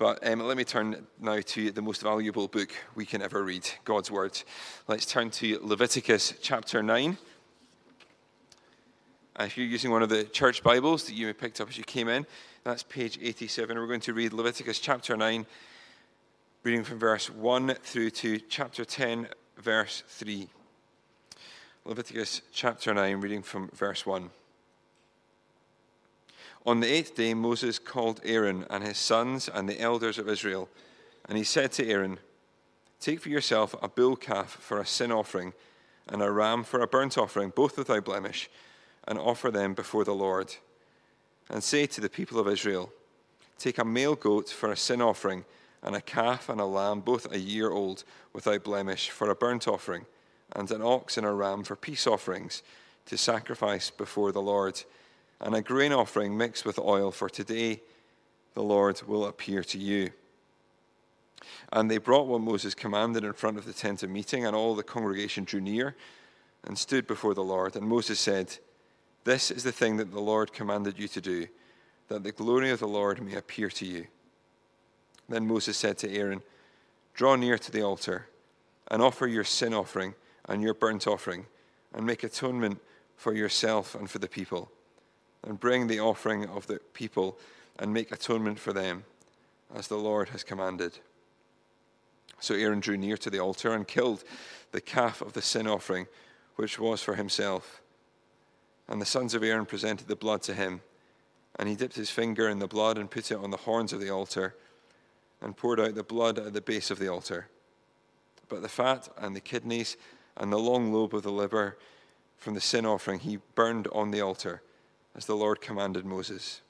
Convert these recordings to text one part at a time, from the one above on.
But um, let me turn now to the most valuable book we can ever read God's Word. Let's turn to Leviticus chapter 9. Uh, if you're using one of the church Bibles that you picked up as you came in, that's page 87. We're going to read Leviticus chapter 9, reading from verse 1 through to chapter 10, verse 3. Leviticus chapter 9, reading from verse 1. On the eighth day, Moses called Aaron and his sons and the elders of Israel, and he said to Aaron, Take for yourself a bull calf for a sin offering, and a ram for a burnt offering, both without blemish, and offer them before the Lord. And say to the people of Israel, Take a male goat for a sin offering, and a calf and a lamb, both a year old, without blemish, for a burnt offering, and an ox and a ram for peace offerings, to sacrifice before the Lord and a grain offering mixed with oil, for today the Lord will appear to you. And they brought what Moses commanded in front of the tent of meeting, and all the congregation drew near and stood before the Lord. And Moses said, This is the thing that the Lord commanded you to do, that the glory of the Lord may appear to you. Then Moses said to Aaron, Draw near to the altar and offer your sin offering and your burnt offering, and make atonement for yourself and for the people and bring the offering of the people and make atonement for them, as the Lord has commanded. So Aaron drew near to the altar and killed the calf of the sin offering, which was for himself. And the sons of Aaron presented the blood to him. And he dipped his finger in the blood and put it on the horns of the altar and poured out the blood at the base of the altar. But the fat and the kidneys and the long lobe of the liver from the sin offering he burned on the altar as the Lord commanded Moses.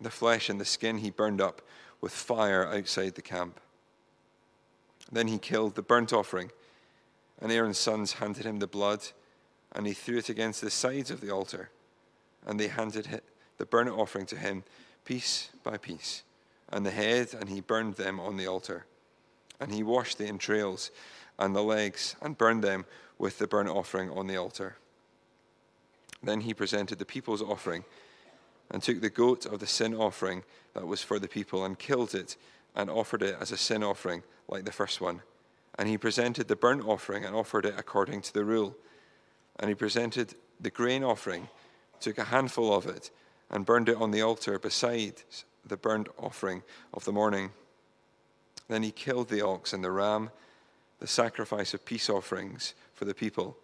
The flesh and the skin he burned up with fire outside the camp. Then he killed the burnt offering, and Aaron's sons handed him the blood, and he threw it against the sides of the altar. And they handed the burnt offering to him, piece by piece, and the head, and he burned them on the altar. And he washed the entrails and the legs, and burned them with the burnt offering on the altar. Then he presented the people's offering and took the goat of the sin offering that was for the people and killed it and offered it as a sin offering like the first one. And he presented the burnt offering and offered it according to the rule. And he presented the grain offering, took a handful of it, and burned it on the altar beside the burnt offering of the morning. Then he killed the ox and the ram, the sacrifice of peace offerings for the people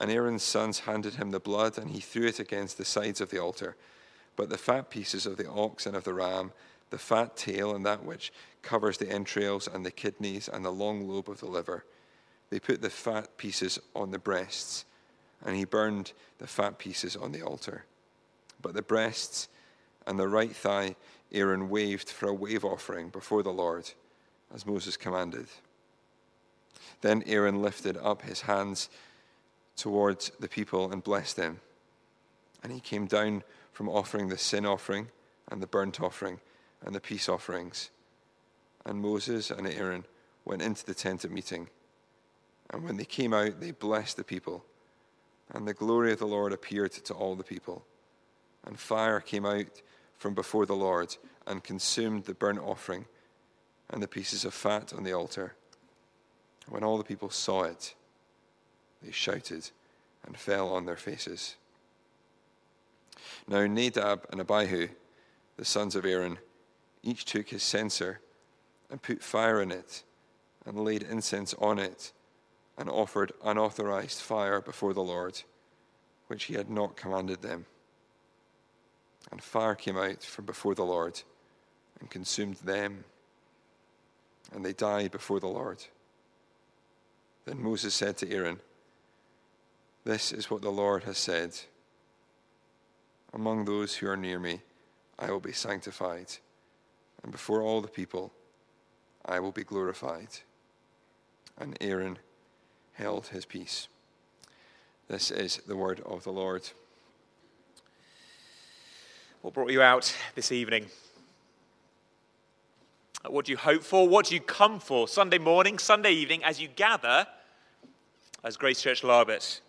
and Aaron's sons handed him the blood, and he threw it against the sides of the altar. But the fat pieces of the ox and of the ram, the fat tail and that which covers the entrails and the kidneys and the long lobe of the liver, they put the fat pieces on the breasts, and he burned the fat pieces on the altar. But the breasts and the right thigh Aaron waved for a wave offering before the Lord, as Moses commanded. Then Aaron lifted up his hands towards the people and blessed them. And he came down from offering the sin offering and the burnt offering and the peace offerings. And Moses and Aaron went into the tent of meeting. And when they came out, they blessed the people. And the glory of the Lord appeared to all the people. And fire came out from before the Lord and consumed the burnt offering and the pieces of fat on the altar. When all the people saw it, they shouted and fell on their faces. Now Nadab and Abihu, the sons of Aaron, each took his censer and put fire in it and laid incense on it and offered unauthorized fire before the Lord, which he had not commanded them. And fire came out from before the Lord and consumed them, and they died before the Lord. Then Moses said to Aaron, this is what the Lord has said Among those who are near me, I will be sanctified, and before all the people, I will be glorified. And Aaron held his peace. This is the word of the Lord. What brought you out this evening? What do you hope for? What do you come for Sunday morning, Sunday evening, as you gather as Grace Church Larbert?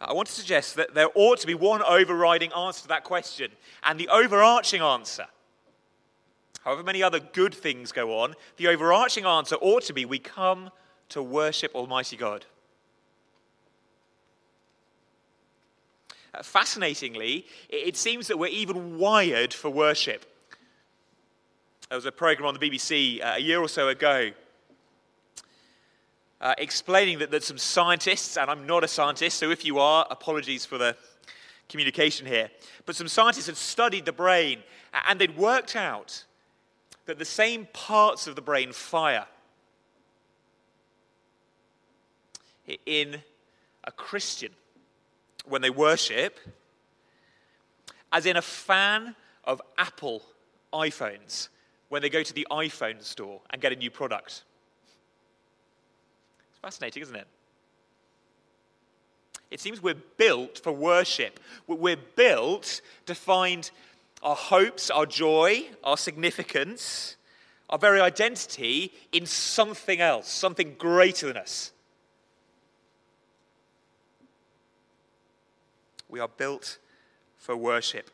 I want to suggest that there ought to be one overriding answer to that question. And the overarching answer however many other good things go on, the overarching answer ought to be we come to worship Almighty God. Uh, fascinatingly, it seems that we're even wired for worship. There was a program on the BBC uh, a year or so ago uh, explaining that, that some scientists, and I'm not a scientist, so if you are, apologies for the communication here, but some scientists had studied the brain and they'd worked out that the same parts of the brain fire in a Christian when they worship as in a fan of Apple iPhones when they go to the iPhone store and get a new product. It's fascinating, isn't it? It seems we're built for worship. We're built to find our hopes, our joy, our significance, our very identity in something else, something greater than us. We are built for worship.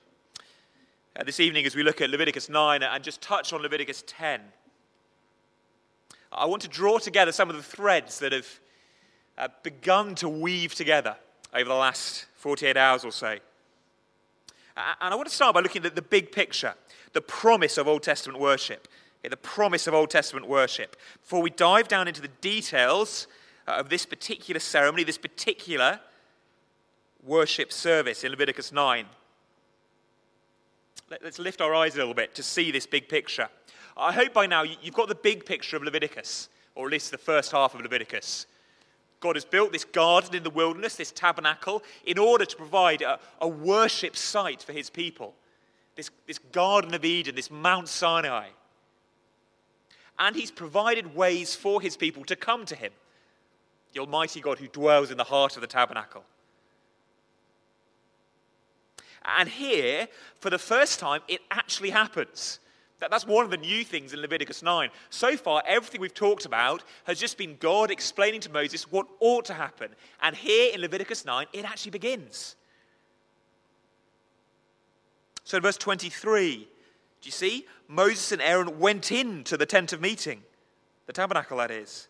Uh, this evening, as we look at Leviticus 9 and just touch on Leviticus 10, I want to draw together some of the threads that have uh, begun to weave together over the last 48 hours or so. And I want to start by looking at the big picture, the promise of Old Testament worship. the promise of Old Testament worship. Before we dive down into the details uh, of this particular ceremony, this particular worship service in Leviticus 9. Let's lift our eyes a little bit to see this big picture. I hope by now you've got the big picture of Leviticus, or at least the first half of Leviticus. God has built this garden in the wilderness, this tabernacle, in order to provide a, a worship site for his people. This, this Garden of Eden, this Mount Sinai. And he's provided ways for his people to come to him, the Almighty God who dwells in the heart of the tabernacle. And here, for the first time, it actually happens. That, that's one of the new things in Leviticus 9. So far, everything we've talked about has just been God explaining to Moses what ought to happen. And here in Leviticus 9, it actually begins. So in verse 23, do you see? Moses and Aaron went into the tent of meeting, the tabernacle, that is.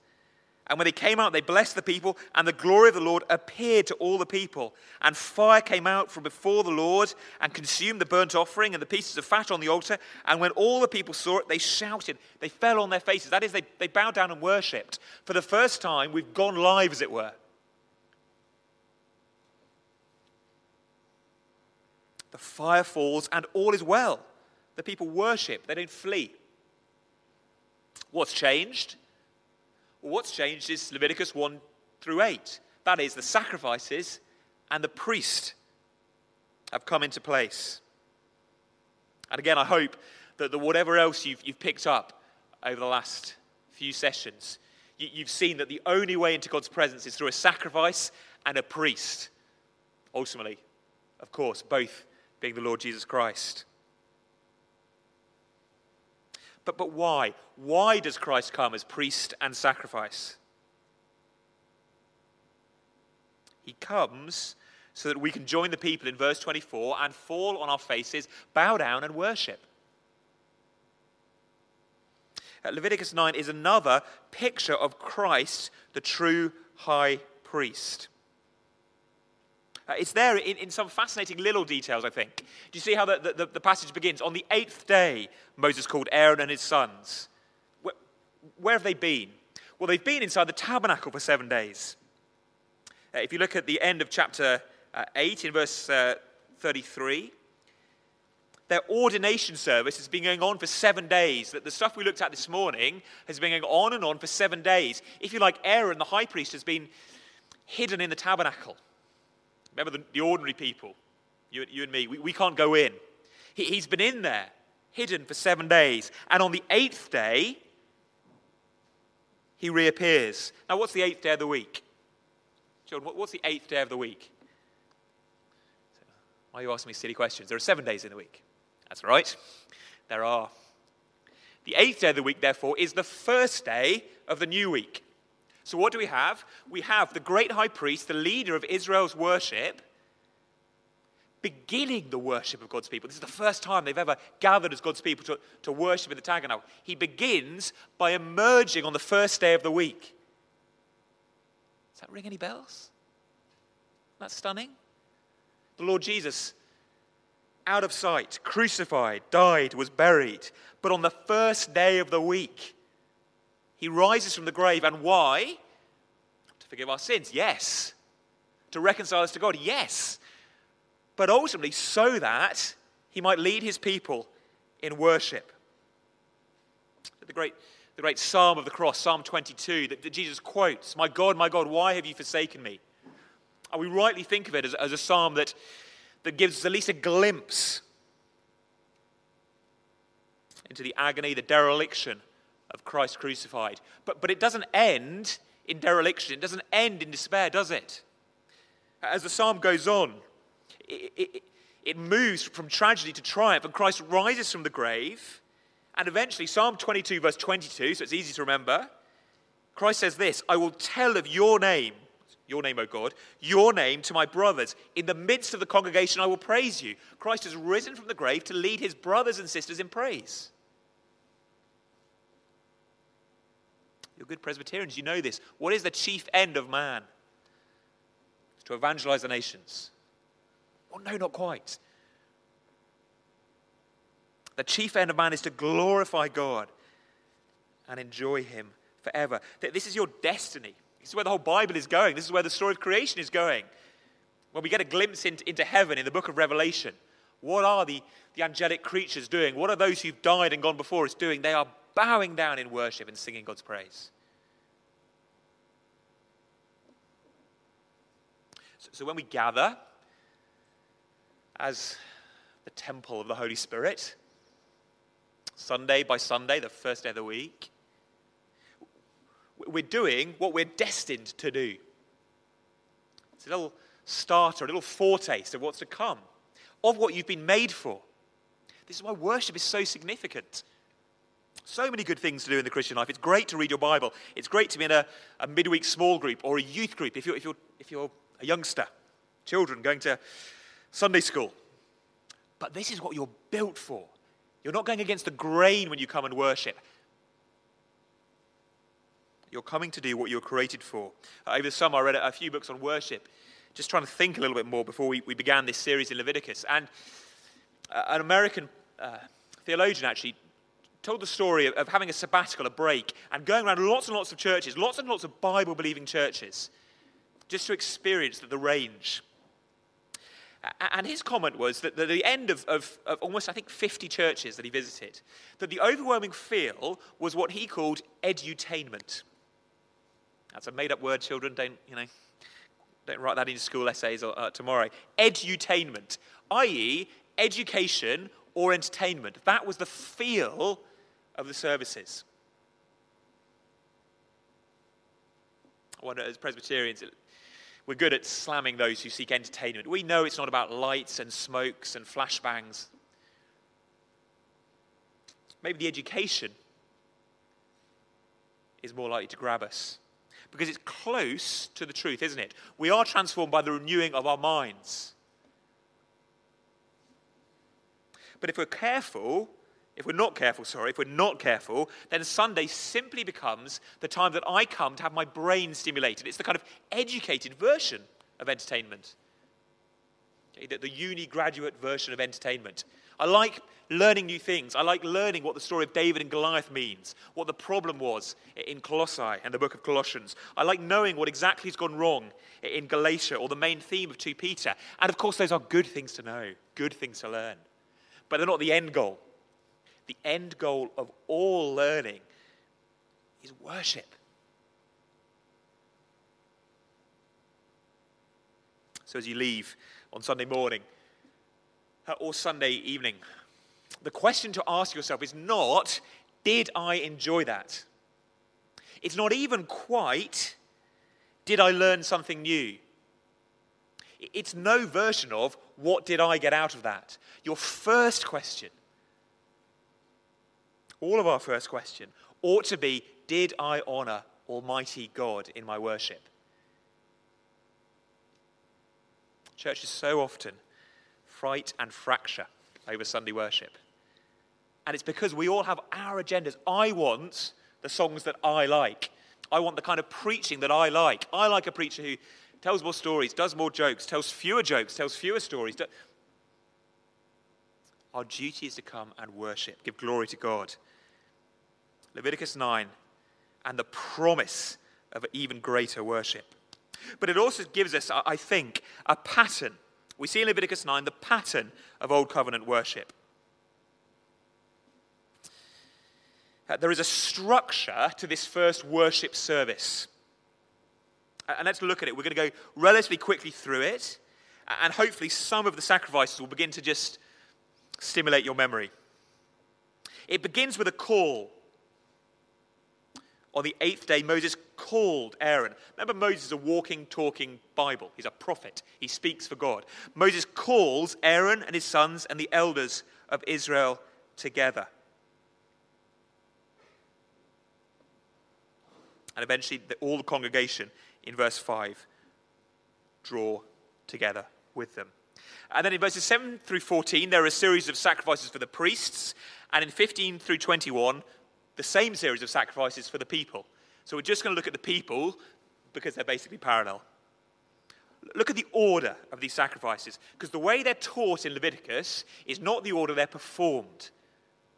And when they came out, they blessed the people, and the glory of the Lord appeared to all the people. And fire came out from before the Lord and consumed the burnt offering and the pieces of fat on the altar. And when all the people saw it, they shouted. They fell on their faces. That is, they, they bowed down and worshipped. For the first time, we've gone live, as it were. The fire falls, and all is well. The people worship, they don't flee. What's changed? What's changed is Leviticus 1 through 8. That is, the sacrifices and the priest have come into place. And again, I hope that the whatever else you've, you've picked up over the last few sessions, you, you've seen that the only way into God's presence is through a sacrifice and a priest. Ultimately, of course, both being the Lord Jesus Christ. But, but why? Why does Christ come as priest and sacrifice? He comes so that we can join the people in verse 24 and fall on our faces, bow down, and worship. Uh, Leviticus 9 is another picture of Christ, the true high priest. Uh, it's there in, in, some fascinating little details, I think. Do you see how the, the, the, passage begins? On the eighth day, Moses called Aaron and his sons. Where, where have they been? Well, they've been inside the tabernacle for seven days. Uh, if you look at the end of chapter uh, 8, in verse uh, 33, their ordination service has been going on for seven days. That the stuff we looked at this morning has been going on and on for seven days. If you like, Aaron, the high priest, has been hidden in the tabernacle. Remember the, the ordinary people, you, you, and me, we, we can't go in. He, he's been in there, hidden for seven days. And on the eighth day, he reappears. Now, what's the eighth day of the week? John, what's the eighth day of the week? Why are you asking me silly questions? There are seven days in the week. That's right. There are. The eighth day of the week, therefore, is the first day of the new week. So, what do we have? We have the great high priest, the leader of Israel's worship, beginning the worship of God's people. This is the first time they've ever gathered as God's people to, to worship in the tabernacle. He begins by emerging on the first day of the week. Does that ring any bells? That's stunning. The Lord Jesus, out of sight, crucified, died, was buried. But on the first day of the week, he rises from the grave. And why? To forgive our sins, yes. To reconcile us to God, yes but ultimately so that he might lead his people in worship. The great, the great psalm of the cross, Psalm 22, that, that Jesus quotes My God, my God, why have you forsaken me? And we rightly think of it as, as a psalm that, that gives us at least a glimpse into the agony, the dereliction of Christ crucified. But, but it doesn't end in dereliction, it doesn't end in despair, does it? As the psalm goes on, it, it, it moves from tragedy to triumph, and Christ rises from the grave. And eventually, Psalm 22, verse 22, so it's easy to remember, Christ says this I will tell of your name, your name, O God, your name to my brothers. In the midst of the congregation, I will praise you. Christ has risen from the grave to lead his brothers and sisters in praise. You're good Presbyterians, you know this. What is the chief end of man? It's to evangelize the nations. Well, no, not quite. The chief end of man is to glorify God and enjoy Him forever. This is your destiny. This is where the whole Bible is going. This is where the story of creation is going. When we get a glimpse into, into heaven in the book of Revelation, what are the, the angelic creatures doing? What are those who've died and gone before us doing? They are bowing down in worship and singing God's praise. So, so when we gather, as the temple of the Holy Spirit. Sunday by Sunday, the first day of the week. We're doing what we're destined to do. It's a little starter, a little foretaste of what's to come, of what you've been made for. This is why worship is so significant. So many good things to do in the Christian life. It's great to read your Bible. It's great to be in a, a midweek small group or a youth group if you're, if, you're, if you're a youngster, children going to Sunday school. But this is what you're built for. You're not going against the grain when you come and worship. You're coming to do what you were created for. Uh, over the summer, I read a few books on worship, just trying to think a little bit more before we, we began this series in Leviticus. And uh, an American uh, theologian actually told the story of, of having a sabbatical, a break, and going around lots and lots of churches, lots and lots of Bible believing churches, just to experience the range and his comment was that at the end of, of, of, almost, I think, 50 churches that he visited, that the overwhelming feel was what he called edutainment. That's a made up word, children. Don't, you know, don't write that in school essays or, uh, tomorrow. Edutainment, i.e., education or entertainment. That was the feel of the services. I wonder, as Presbyterians, we're good at slamming those who seek entertainment. We know it's not about lights and smokes and flashbangs. Maybe the education is more likely to grab us because it's close to the truth, isn't it? We are transformed by the renewing of our minds. But if we're careful, if we're not careful, sorry, if we're not careful, then Sunday simply becomes the time that I come to have my brain stimulated. It's the kind of educated version of entertainment, okay, the, the uni graduate version of entertainment. I like learning new things. I like learning what the story of David and Goliath means, what the problem was in Colossae and the book of Colossians. I like knowing what exactly has gone wrong in Galatia or the main theme of 2 Peter. And of course, those are good things to know, good things to learn. But they're not the end goal the end goal of all learning is worship. So as you leave on Sunday morning uh, or Sunday evening, the question to ask yourself is not, did I enjoy that? It's not even quite, did I learn something new? It's no version of, what did I get out of that? Your first question all of our first question ought to be Did I honor Almighty God in my worship? Churches so often fright and fracture over Sunday worship. And it's because we all have our agendas. I want the songs that I like. I want the kind of preaching that I like. I like a preacher who tells more stories, does more jokes, tells fewer jokes, tells fewer stories. Our duty is to come and worship, give glory to God. Leviticus 9, and the promise of even greater worship. But it also gives us, I think, a pattern. We see in Leviticus 9 the pattern of Old Covenant worship. Uh, there is a structure to this first worship service. And let's look at it. We're going to go relatively quickly through it, and hopefully, some of the sacrifices will begin to just stimulate your memory. It begins with a call on the eighth day, Moses called Aaron. Remember, Moses is a walking, talking Bible. He's a prophet, he speaks for God. Moses calls Aaron and his sons and the elders of Israel together. And eventually, all the congregation in verse 5 draw together with them. And then in verses 7 through 14, there are a series of sacrifices for the priests. And in 15 through 21, the same series of sacrifices for the people. So we're just going to look at the people because they're basically parallel. Look at the order of these sacrifices, because the way they're taught in Leviticus is not the order they're performed.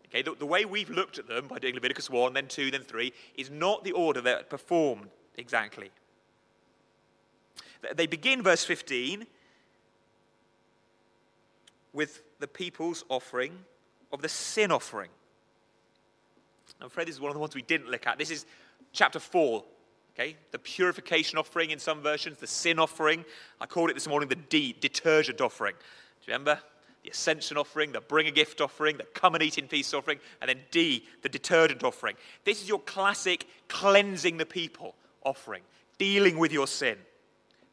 Okay, the, the, way we've looked at them by doing Leviticus 1, then 2, then 3, is not the order they're performed exactly. They begin, verse 15, with the people's offering of the sin offering. I'm afraid this is one of the ones we didn't look at. This is chapter 4. Okay, the purification offering in some versions, the sin offering. I called it this morning the D, detergent offering. Do you remember? The ascension offering, the bring a gift offering, the come and eat in peace offering, and then D, the detergent offering. This is your classic cleansing the people offering, dealing with your sin,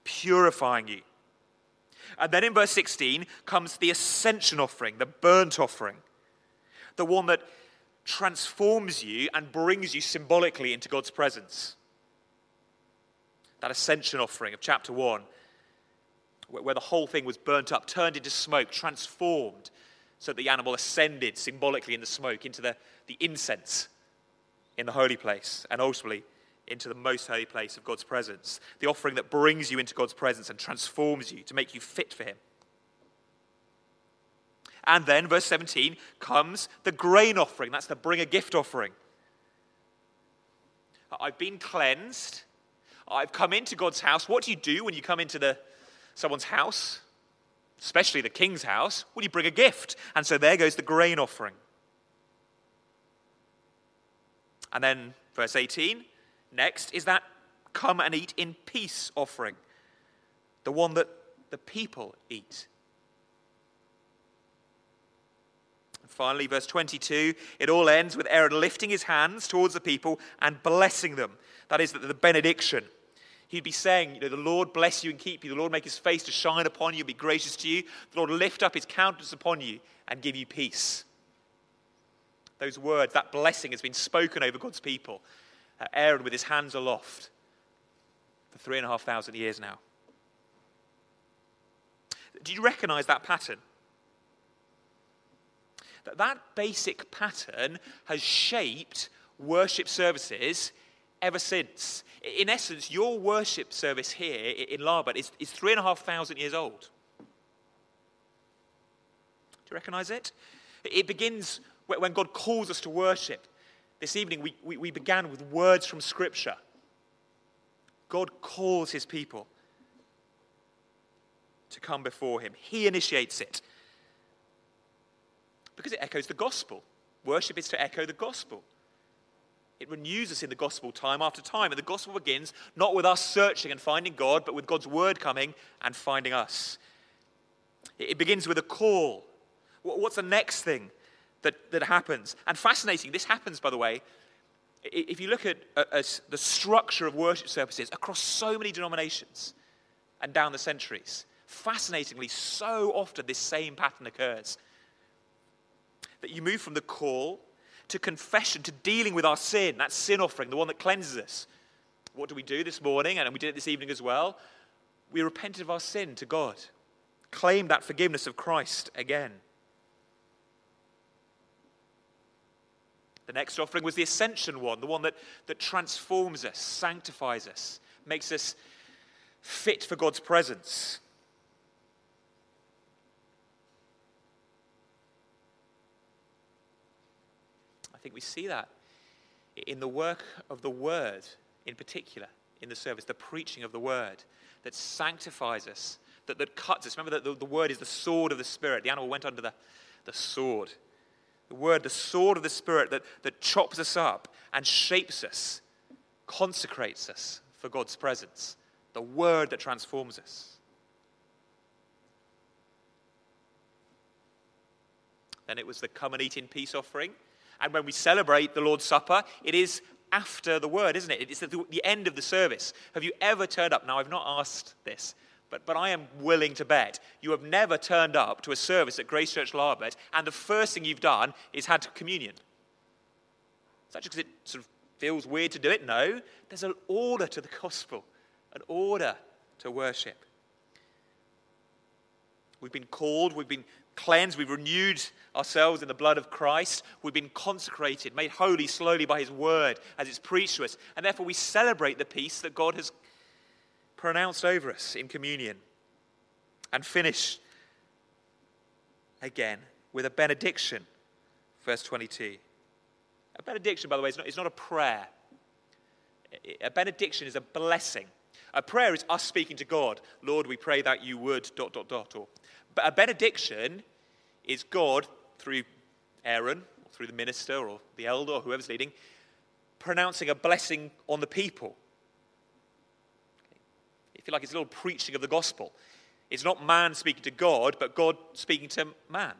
purifying you. And then in verse 16 comes the ascension offering, the burnt offering, the one that transforms you and brings you symbolically into God's presence. That ascension offering of chapter 1, where the whole thing was burnt up, turned into smoke, transformed, so that the animal ascended symbolically in the smoke into the, the incense in the holy place, and ultimately into the most holy place of God's presence. The offering that brings you into God's presence and transforms you to make you fit for Him. And then, verse 17, comes the grain offering. That's the bring a gift offering. I've been cleansed. I've come into God's house. What do you do when you come into the, someone's house? Especially the king's house. Well, you bring a gift. And so there goes the grain offering. And then, verse 18, next is that come and eat in peace offering, the one that the people eat. Finally, verse 22, it all ends with Aaron lifting his hands towards the people and blessing them. That is the benediction. He'd be saying, you know, the Lord bless you and keep you. The Lord make his face to shine upon you, and be gracious to you. The Lord lift up his countenance upon you and give you peace. Those words, that blessing has been spoken over God's people. Uh, Aaron with his hands aloft for three and a half thousand years now. Do you recognize that pattern? That that basic pattern has shaped worship services ever since. In essence, your worship service here in Larbert is, is three and a half thousand years old. Do you recognize it? It begins when God calls us to worship. This evening, we, we, we began with words from Scripture. God calls his people to come before him, he initiates it. Because it echoes the gospel. Worship is to echo the gospel. It renews us in the gospel time after time. And the gospel begins not with us searching and finding God, but with God's word coming and finding us. It begins with a call. What's the next thing that, that happens? And fascinating, this happens, by the way, if you look at, at the structure of worship services across so many denominations and down the centuries, fascinatingly, so often this same pattern occurs that you move from the call to confession, to dealing with our sin, that sin offering, the one that cleanses us. What do we do this morning? And we did it this evening as well. We repented of our sin to God. claim that forgiveness of Christ again. The next offering was the ascension one, the one that, that transforms us, sanctifies us, makes us fit for God's presence. Think we see that in the work of the Word in particular in the service, the preaching of the Word that sanctifies us, that, that cuts us. Remember that the, the Word is the sword of the Spirit. The animal went under the, the sword. The Word, the sword of the Spirit that, that chops us up and shapes us, consecrates us for God's presence. The Word that transforms us. Then it was the come and eat in peace offering. And when we celebrate the Lord's Supper, it is after the word, isn't it? It's at the end of the service. Have you ever turned up? Now, I've not asked this, but, but I am willing to bet you have never turned up to a service at Grace Church Larbert and the first thing you've done is had communion. Is that just because it sort of feels weird to do it? No. There's an order to the gospel, an order to worship. We've been called, we've been cleansed, we've renewed ourselves in the blood of Christ, we've been consecrated, made holy slowly by His word as it's preached to us, and therefore we celebrate the peace that God has pronounced over us in communion. And finish again with a benediction, verse 22. A benediction, by the way, is not, is not a prayer. A benediction is a blessing. A prayer is us speaking to God. Lord, we pray that you would, dot, dot, dot. Or but a benediction is God, through Aaron, or through the minister, or the elder, or whoever's leading, pronouncing a blessing on the people. If you like, it's a little preaching of the gospel. It's not man speaking to God, but God speaking to man.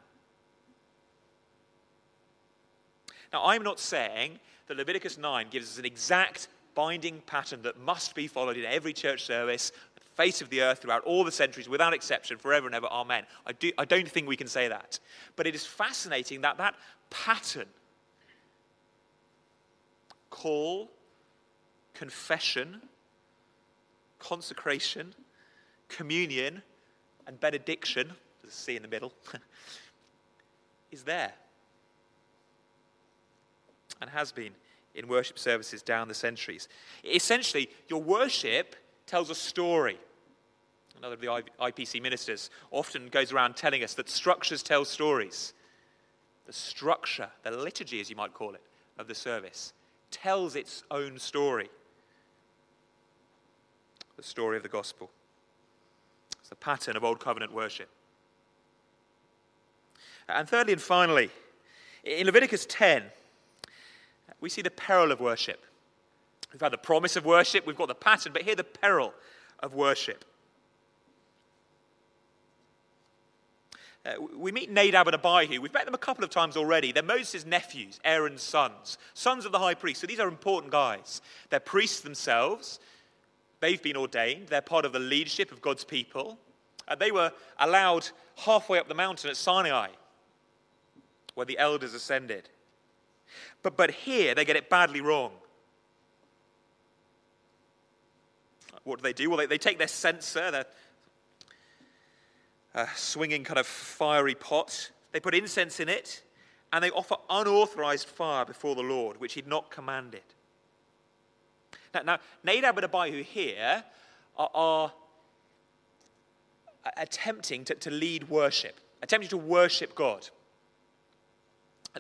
Now, I'm not saying that Leviticus 9 gives us an exact binding pattern that must be followed in every church service face of the earth throughout all the centuries, without exception, forever and ever. Amen. I, do, I don't think we can say that. But it is fascinating that that pattern call, confession, consecration, communion, and benediction, there's a C in the middle, is there and has been in worship services down the centuries. Essentially, your worship tells a story. Another of the IPC ministers often goes around telling us that structures tell stories. The structure, the liturgy, as you might call it, of the service tells its own story. The story of the gospel. It's the pattern of Old Covenant worship. And thirdly and finally, in Leviticus 10, we see the peril of worship. We've had the promise of worship, we've got the pattern, but here the peril of worship. Uh, we meet Nadab and Abihu. We've met them a couple of times already. They're Moses' nephews, Aaron's sons, sons of the high priest. So these are important guys. They're priests themselves. They've been ordained. They're part of the leadership of God's people. And they were allowed halfway up the mountain at Sinai, where the elders ascended. But, but here they get it badly wrong. What do they do? Well, they, they take their censer, their uh, swinging kind of fiery pot, they put incense in it, and they offer unauthorized fire before the Lord, which he'd not commanded. Now, now Nadab and Abihu here are, are attempting to, to lead worship, attempting to worship God.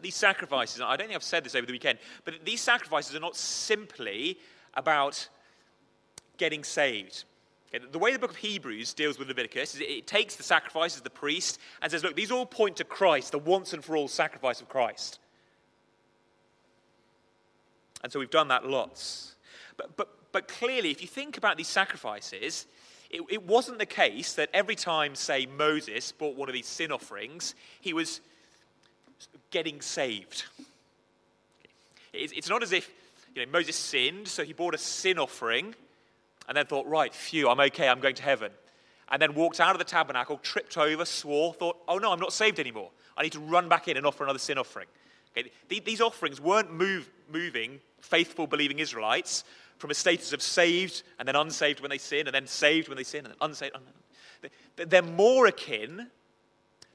these sacrifices, I don't think I've said this over the weekend, but these sacrifices are not simply about getting saved. Okay, the way the book of Hebrews deals with Leviticus is it, takes the sacrifices of the priest and says, look, these all point to Christ, the once and for all sacrifice of Christ. And so we've done that lots. But, but, but clearly, if you think about these sacrifices, it, it wasn't the case that every time, say, Moses brought one of these sin offerings, he was getting saved. It's, it's not as if you know, Moses sinned, so he brought a sin offering and then thought, right, phew, I'm okay, I'm going to heaven. And then walked out of the tabernacle, tripped over, swore, thought, oh no, I'm not saved anymore. I need to run back in and offer another sin offering. Okay, these offerings weren't move, moving faithful, believing Israelites from a status of saved and then unsaved when they sin, and then saved when they sin, and then unsaved. They're more akin,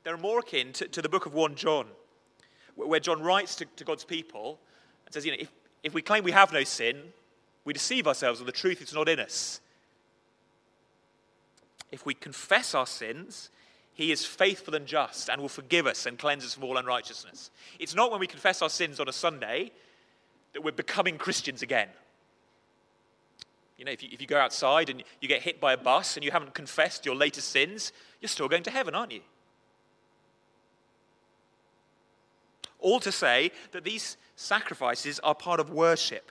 they're more akin to, to the book of 1 John, where John writes to, to God's people and says, you know, if, if we claim we have no sin, we deceive ourselves and the truth is not in us. If we confess our sins, he is faithful and just and will forgive us and cleanse us from all unrighteousness. It's not when we confess our sins on a Sunday that we're becoming Christians again. You know, if you, if you go outside and you get hit by a bus and you haven't confessed your latest sins, you're still going to heaven, aren't you? All to say that these sacrifices are part of worship,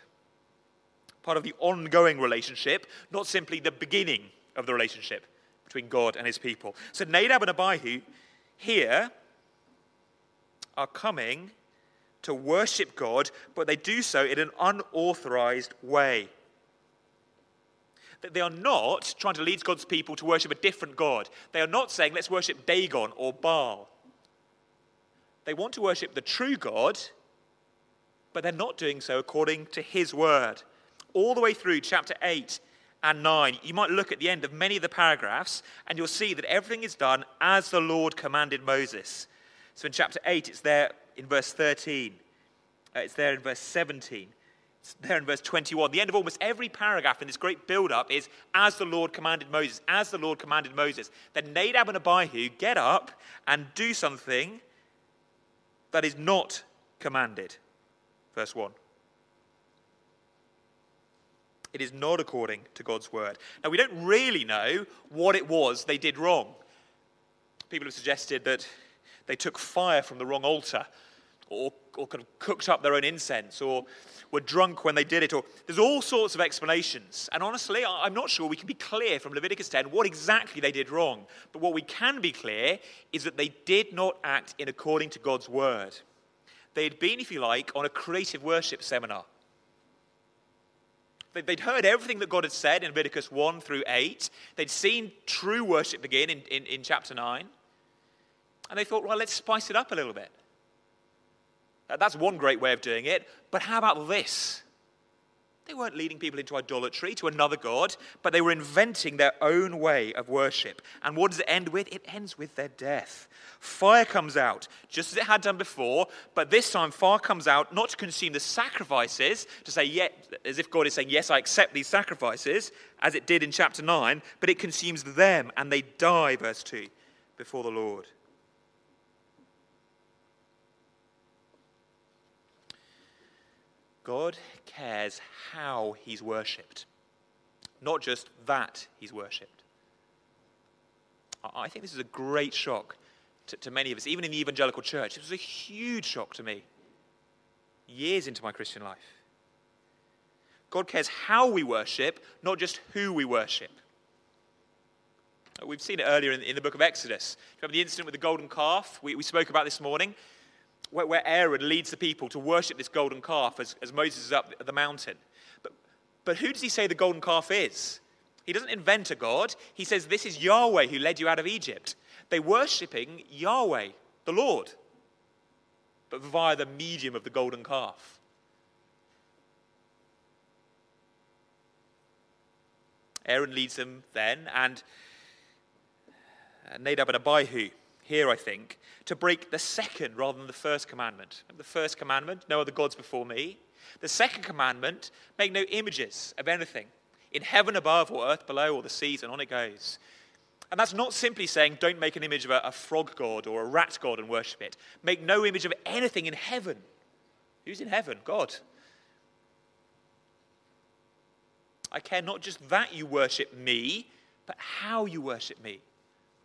part of the ongoing relationship, not simply the beginning of the relationship between God and his people. So Nadab and Abihu here are coming to worship God, but they do so in an unauthorized way. That they are not trying to lead God's people to worship a different God. They are not saying, let's worship Dagon or Baal. They want to worship the true God, but they're not doing so according to his word. All the way through chapter 8 and 9, you might look at the end of many of the paragraphs and you'll see that everything is done as the Lord commanded Moses. So in chapter 8, it's there in verse 13, uh, it's there in verse 17. It's there in verse 21. The end of almost every paragraph in this great build up is as the Lord commanded Moses, as the Lord commanded Moses. Then Nadab and Abihu get up and do something that is not commanded. Verse 1. It is not according to God's word. Now, we don't really know what it was they did wrong. People have suggested that they took fire from the wrong altar, or, or kind of cooked up their own incense, or were drunk when they did it, or there's all sorts of explanations. And honestly, I'm not sure we can be clear from Leviticus 10 what exactly they did wrong. But what we can be clear is that they did not act in according to God's word. They had been, if you like, on a creative worship seminar. They'd heard everything that God had said in Leviticus 1 through 8. They'd seen true worship begin in, in, in, chapter 9. And they thought, well, let's spice it up a little bit. That's one great way of doing it. But how about this? They weren't leading people into idolatry, to another God, but they were inventing their own way of worship. And what does it end with? It ends with their death. Fire comes out, just as it had done before, but this time fire comes out not to consume the sacrifices, to say, yeah, as if God is saying, Yes, I accept these sacrifices, as it did in chapter 9, but it consumes them, and they die, verse 2, before the Lord. God cares how he's worshipped, not just that he's worshipped. I think this is a great shock to, to, many of us, even in the evangelical church. It was a huge shock to me years into my Christian life. God cares how we worship, not just who we worship. Uh, we've seen it earlier in, in the book of Exodus. Remember the incident with the golden calf we, we spoke about this morning? Where, where Aaron leads the people to worship this golden calf as, as Moses is up the mountain. But, but who does he say the golden calf is? He doesn't invent a God. He says, This is Yahweh who led you out of Egypt. They're worshipping Yahweh, the Lord, but via the medium of the golden calf. Aaron leads them then, and Nadab and Abihu here, I think, to break the second rather than the first commandment. The first commandment, no other gods before me. The second commandment, make no images of anything in heaven above or earth below or the seas, and on it goes. And that's not simply saying don't make an image of a, a frog god or a rat god and worship it. Make no image of anything in heaven. Who's in heaven? God. I care not just that you worship me, but how you worship me,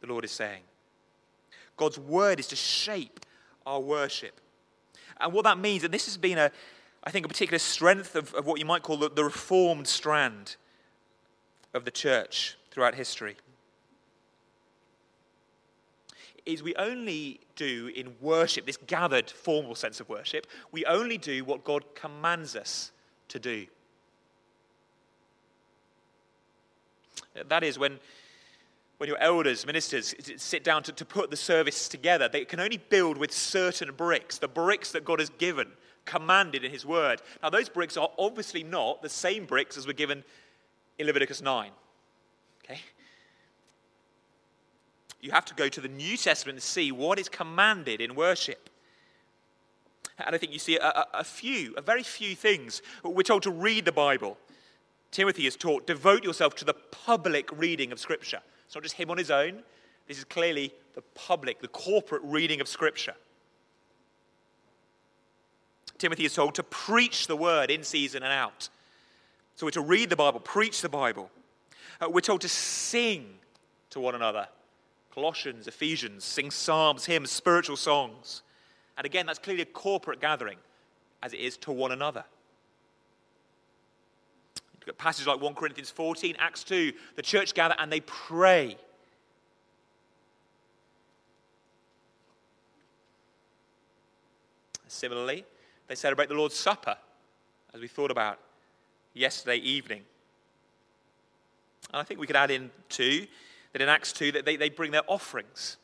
the Lord is saying. God's word is to shape our worship. And what that means, and this has been, a, I think, a particular strength of, of what you might call the, the reformed strand of the church throughout history, is we only do in worship, this gathered formal sense of worship, we only do what God commands us to do. That is, when when your elders, ministers sit down to, to put the service together, they can only build with certain bricks, the bricks that God has given, commanded in His Word. Now, those bricks are obviously not the same bricks as were given in Leviticus 9. Okay? you have to go to the New Testament and see what is commanded in worship. And I think you see a, a, a few, a very few things. We're told to read the Bible. Timothy is taught, devote yourself to the public reading of Scripture. It's not just him on his own. This is clearly the public, the corporate reading of Scripture. Timothy is told to preach the word in season and out. So we're to read the Bible, preach the Bible. Uh, we're told to sing to one another. Colossians, Ephesians, sing psalms, hymns, spiritual songs. And again, that's clearly a corporate gathering, as it is to one another. Passages like 1 Corinthians 14, Acts 2, the church gather and they pray. Similarly, they celebrate the Lord's Supper, as we thought about yesterday evening. And I think we could add in too that in Acts 2 that they, they bring their offerings.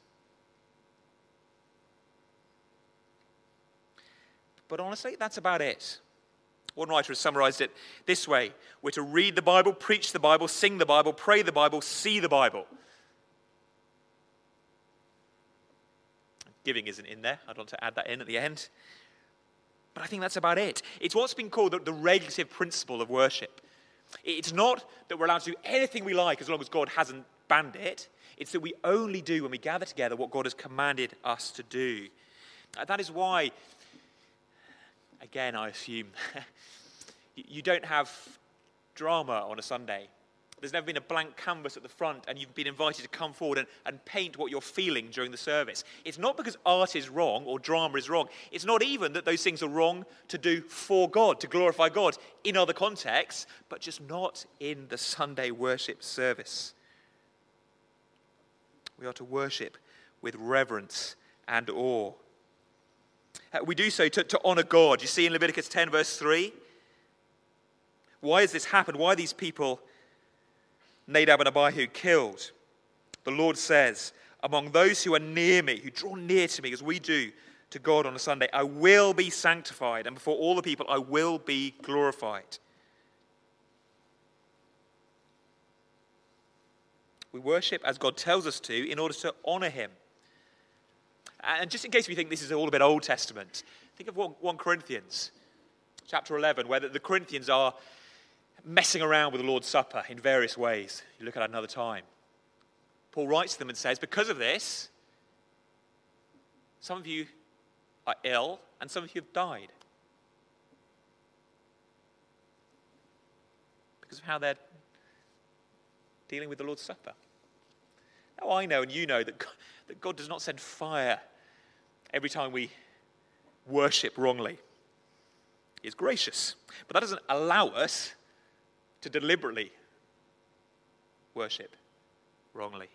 But honestly, that's about it. One writer has summarized it this way We're to read the Bible, preach the Bible, sing the Bible, pray the Bible, see the Bible. Giving isn't in there. I'd want to add that in at the end. But I think that's about it. It's what's been called the, the regulative principle of worship. It's not that we're allowed to do anything we like as long as God hasn't banned it. It's that we only do when we gather together what God has commanded us to do. That is why again, I assume, you don't have drama on a Sunday. There's never been a blank canvas at the front, and you've been invited to come forward and, and paint what you're feeling during the service. It's not because art is wrong or drama is wrong. It's not even that those things are wrong to do for God, to glorify God in other contexts, but just not in the Sunday worship service. We are to worship with reverence and awe. Uh, we do so to, to honor God. You see in Leviticus 10, verse 3. Why has this happened? Why these people, Nadab and Abihu, killed? The Lord says, Among those who are near me, who draw near to me, as we do to God on a Sunday, I will be sanctified, and before all the people, I will be glorified. We worship as God tells us to in order to honor Him. And just in case we think this is all a bit Old Testament, think of 1 Corinthians chapter 11, where the Corinthians are messing around with the Lord's Supper in various ways. You look at another time. Paul writes to them and says, Because of this, some of you are ill and some of you have died. Because of how they're dealing with the Lord's Supper. Now, I know and you know that God, that God does not send fire every time we worship wrongly. Is gracious. But that doesn't allow us to deliberately worship wrongly.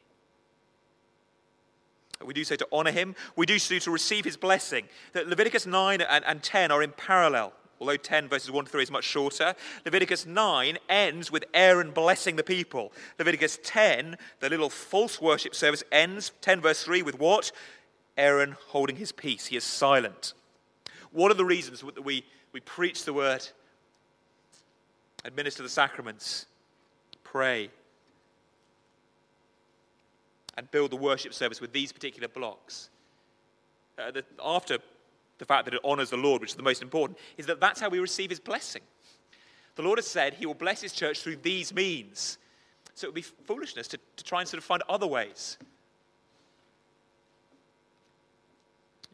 We do so to honor him. We do so to receive his blessing. That Leviticus 9 and, and 10 are in parallel. Although 10 verses 1 to 3 is much shorter, Leviticus 9 ends with Aaron blessing the people. Leviticus 10, the little false worship service, ends 10 verse 3 with what? Aaron holding his peace. He is silent. What are the reasons that we, we preach the word, administer the sacraments, pray, and build the worship service with these particular blocks? Uh, the, after the fact that it honors the Lord, which is the most important, is that that's how we receive his blessing. The Lord has said he will bless his church through these means. So it would be foolishness to, to try and sort of find other ways.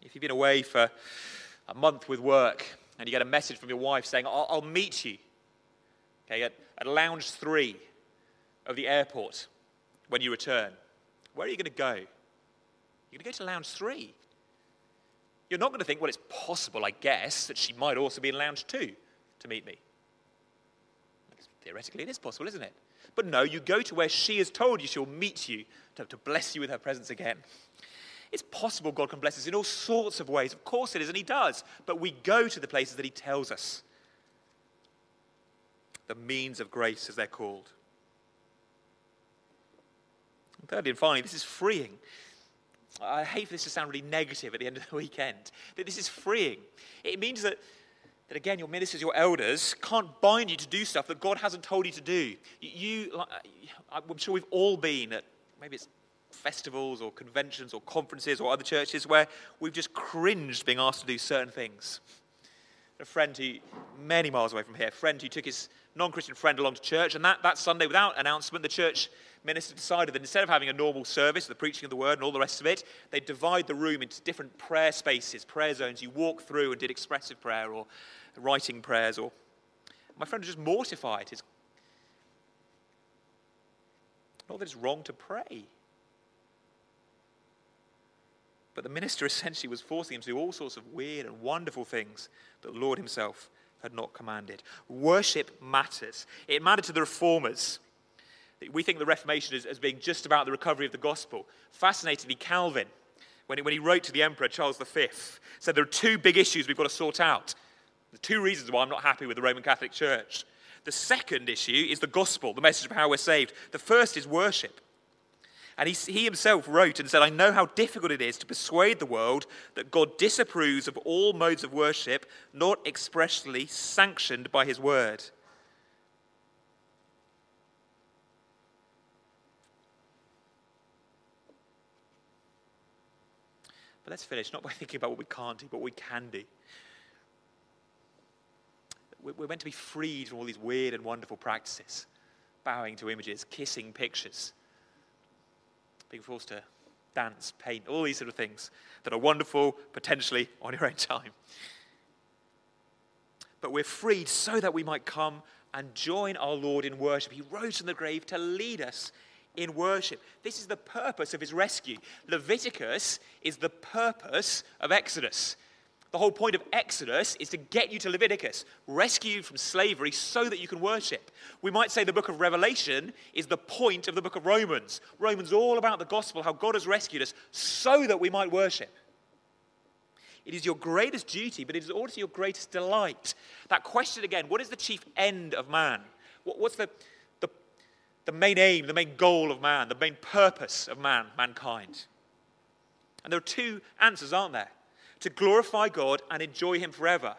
If you've been away for a month with work and you get a message from your wife saying, I'll, I'll meet you okay, at, at lounge three of the airport when you return, where are you going to go? You're going to go to lounge three. You're not going to think, well, it's possible, I guess, that she might also be in lounge two to meet me. Theoretically, it is possible, isn't it? But no, you go to where she has told you she'll meet you to, to bless you with her presence again. It's possible God can bless us in all sorts of ways. Of course it is, and He does. But we go to the places that He tells us. The means of grace, as they're called. And thirdly and finally, this is freeing. I hate for this to sound really negative at the end of the weekend, but this is freeing. It means that, that again, your ministers, your elders can't bind you to do stuff that God hasn't told you to do. You, I'm sure we've all been at maybe it's festivals or conventions or conferences or other churches where we've just cringed being asked to do certain things. A friend who, many miles away from here, a friend who took his non Christian friend along to church, and that, that Sunday, without announcement, the church minister decided that instead of having a normal service, the preaching of the word and all the rest of it, they'd divide the room into different prayer spaces, prayer zones. You walk through and did expressive prayer or writing prayers. Or my friend was just mortified. Not that it's wrong to pray. But the minister essentially was forcing him to do all sorts of weird and wonderful things that the Lord himself had not commanded. Worship matters. It mattered to the reformers. We think the Reformation as, as being just about the recovery of the gospel. Fascinatingly, Calvin, when he, when he wrote to the Emperor Charles V, said there are two big issues we've got to sort out. The two reasons why I'm not happy with the Roman Catholic Church. The second issue is the gospel, the message of how we're saved. The first is worship. And he, he himself wrote and said, I know how difficult it is to persuade the world that God disapproves of all modes of worship not expressly sanctioned by his word. But let's finish not by thinking about what we can't do, but what we can do. We're meant to be freed from all these weird and wonderful practices bowing to images, kissing pictures, being forced to dance, paint, all these sort of things that are wonderful, potentially on your own time. But we're freed so that we might come and join our Lord in worship. He rose from the grave to lead us in worship. This is the purpose of his rescue. Leviticus is the purpose of Exodus. The whole point of Exodus is to get you to Leviticus, rescue you from slavery so that you can worship. We might say the book of Revelation is the point of the book of Romans. Romans all about the gospel, how God has rescued us so that we might worship. It is your greatest duty, but it is also your greatest delight. That question again what is the chief end of man? What's the, the, the main aim, the main goal of man, the main purpose of man, mankind? And there are two answers, aren't there? To glorify God and enjoy Him forever.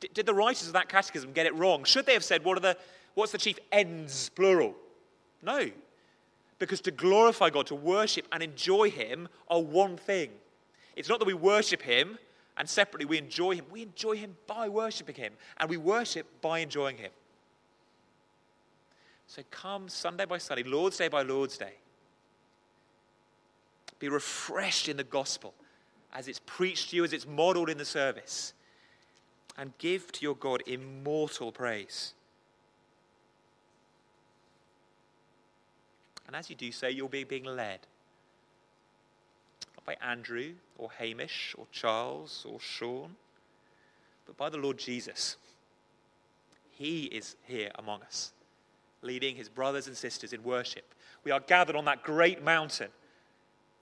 D- did the writers of that catechism get it wrong? Should they have said, what are the, what's the chief ends, plural? No. Because to glorify God, to worship and enjoy Him are one thing. It's not that we worship Him and separately we enjoy Him. We enjoy Him by worshiping Him, and we worship by enjoying Him. So come Sunday by Sunday, Lord's Day by Lord's Day. Be refreshed in the gospel as it's preached to you, as it's modeled in the service. And give to your God immortal praise. And as you do so, you'll be being led. Not by Andrew or Hamish or Charles or Sean, but by the Lord Jesus. He is here among us, leading his brothers and sisters in worship. We are gathered on that great mountain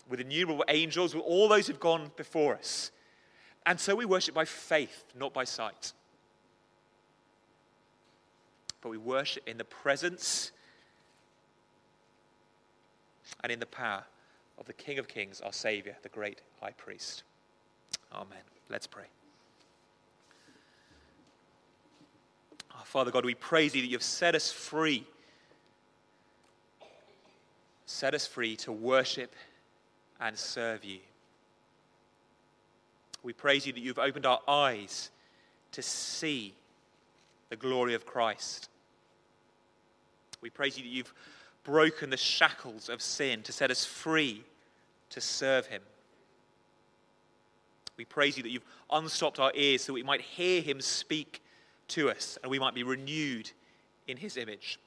with innumerable angels, with all those who've gone before us. And so we worship by faith, not by sight. But we worship in the presence and in the power of the King of Kings, our Savior, the great high priest. Amen. Let's pray. Oh, Father God, we praise you that you've set us free. Set us free to worship and serve you. We praise you that you've opened our eyes to see the glory of Christ. We praise you that you've broken the shackles of sin to set us free to serve him. We praise you that you've unstopped our ears so we might hear him speak to us and we might be renewed in his image.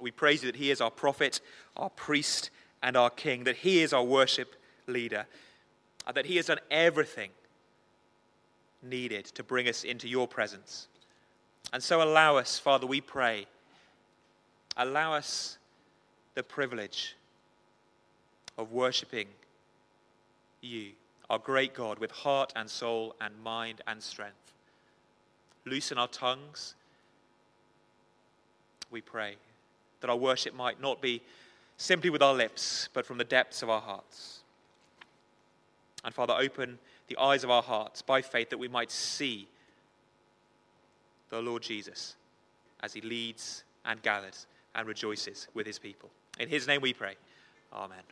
We praise you that he is our prophet, our priest, and our King, that He is our worship leader, that He has done everything needed to bring us into your presence. And so allow us, Father, we pray, allow us the privilege of worshiping you, our great God, with heart and soul and mind and strength. Loosen our tongues, we pray, that our worship might not be simply with our lips, but from the depths of our hearts. And Father, open the eyes of our hearts by faith that we might see the Lord Jesus as he leads and gathers and rejoices with his people. In his name we pray. Amen.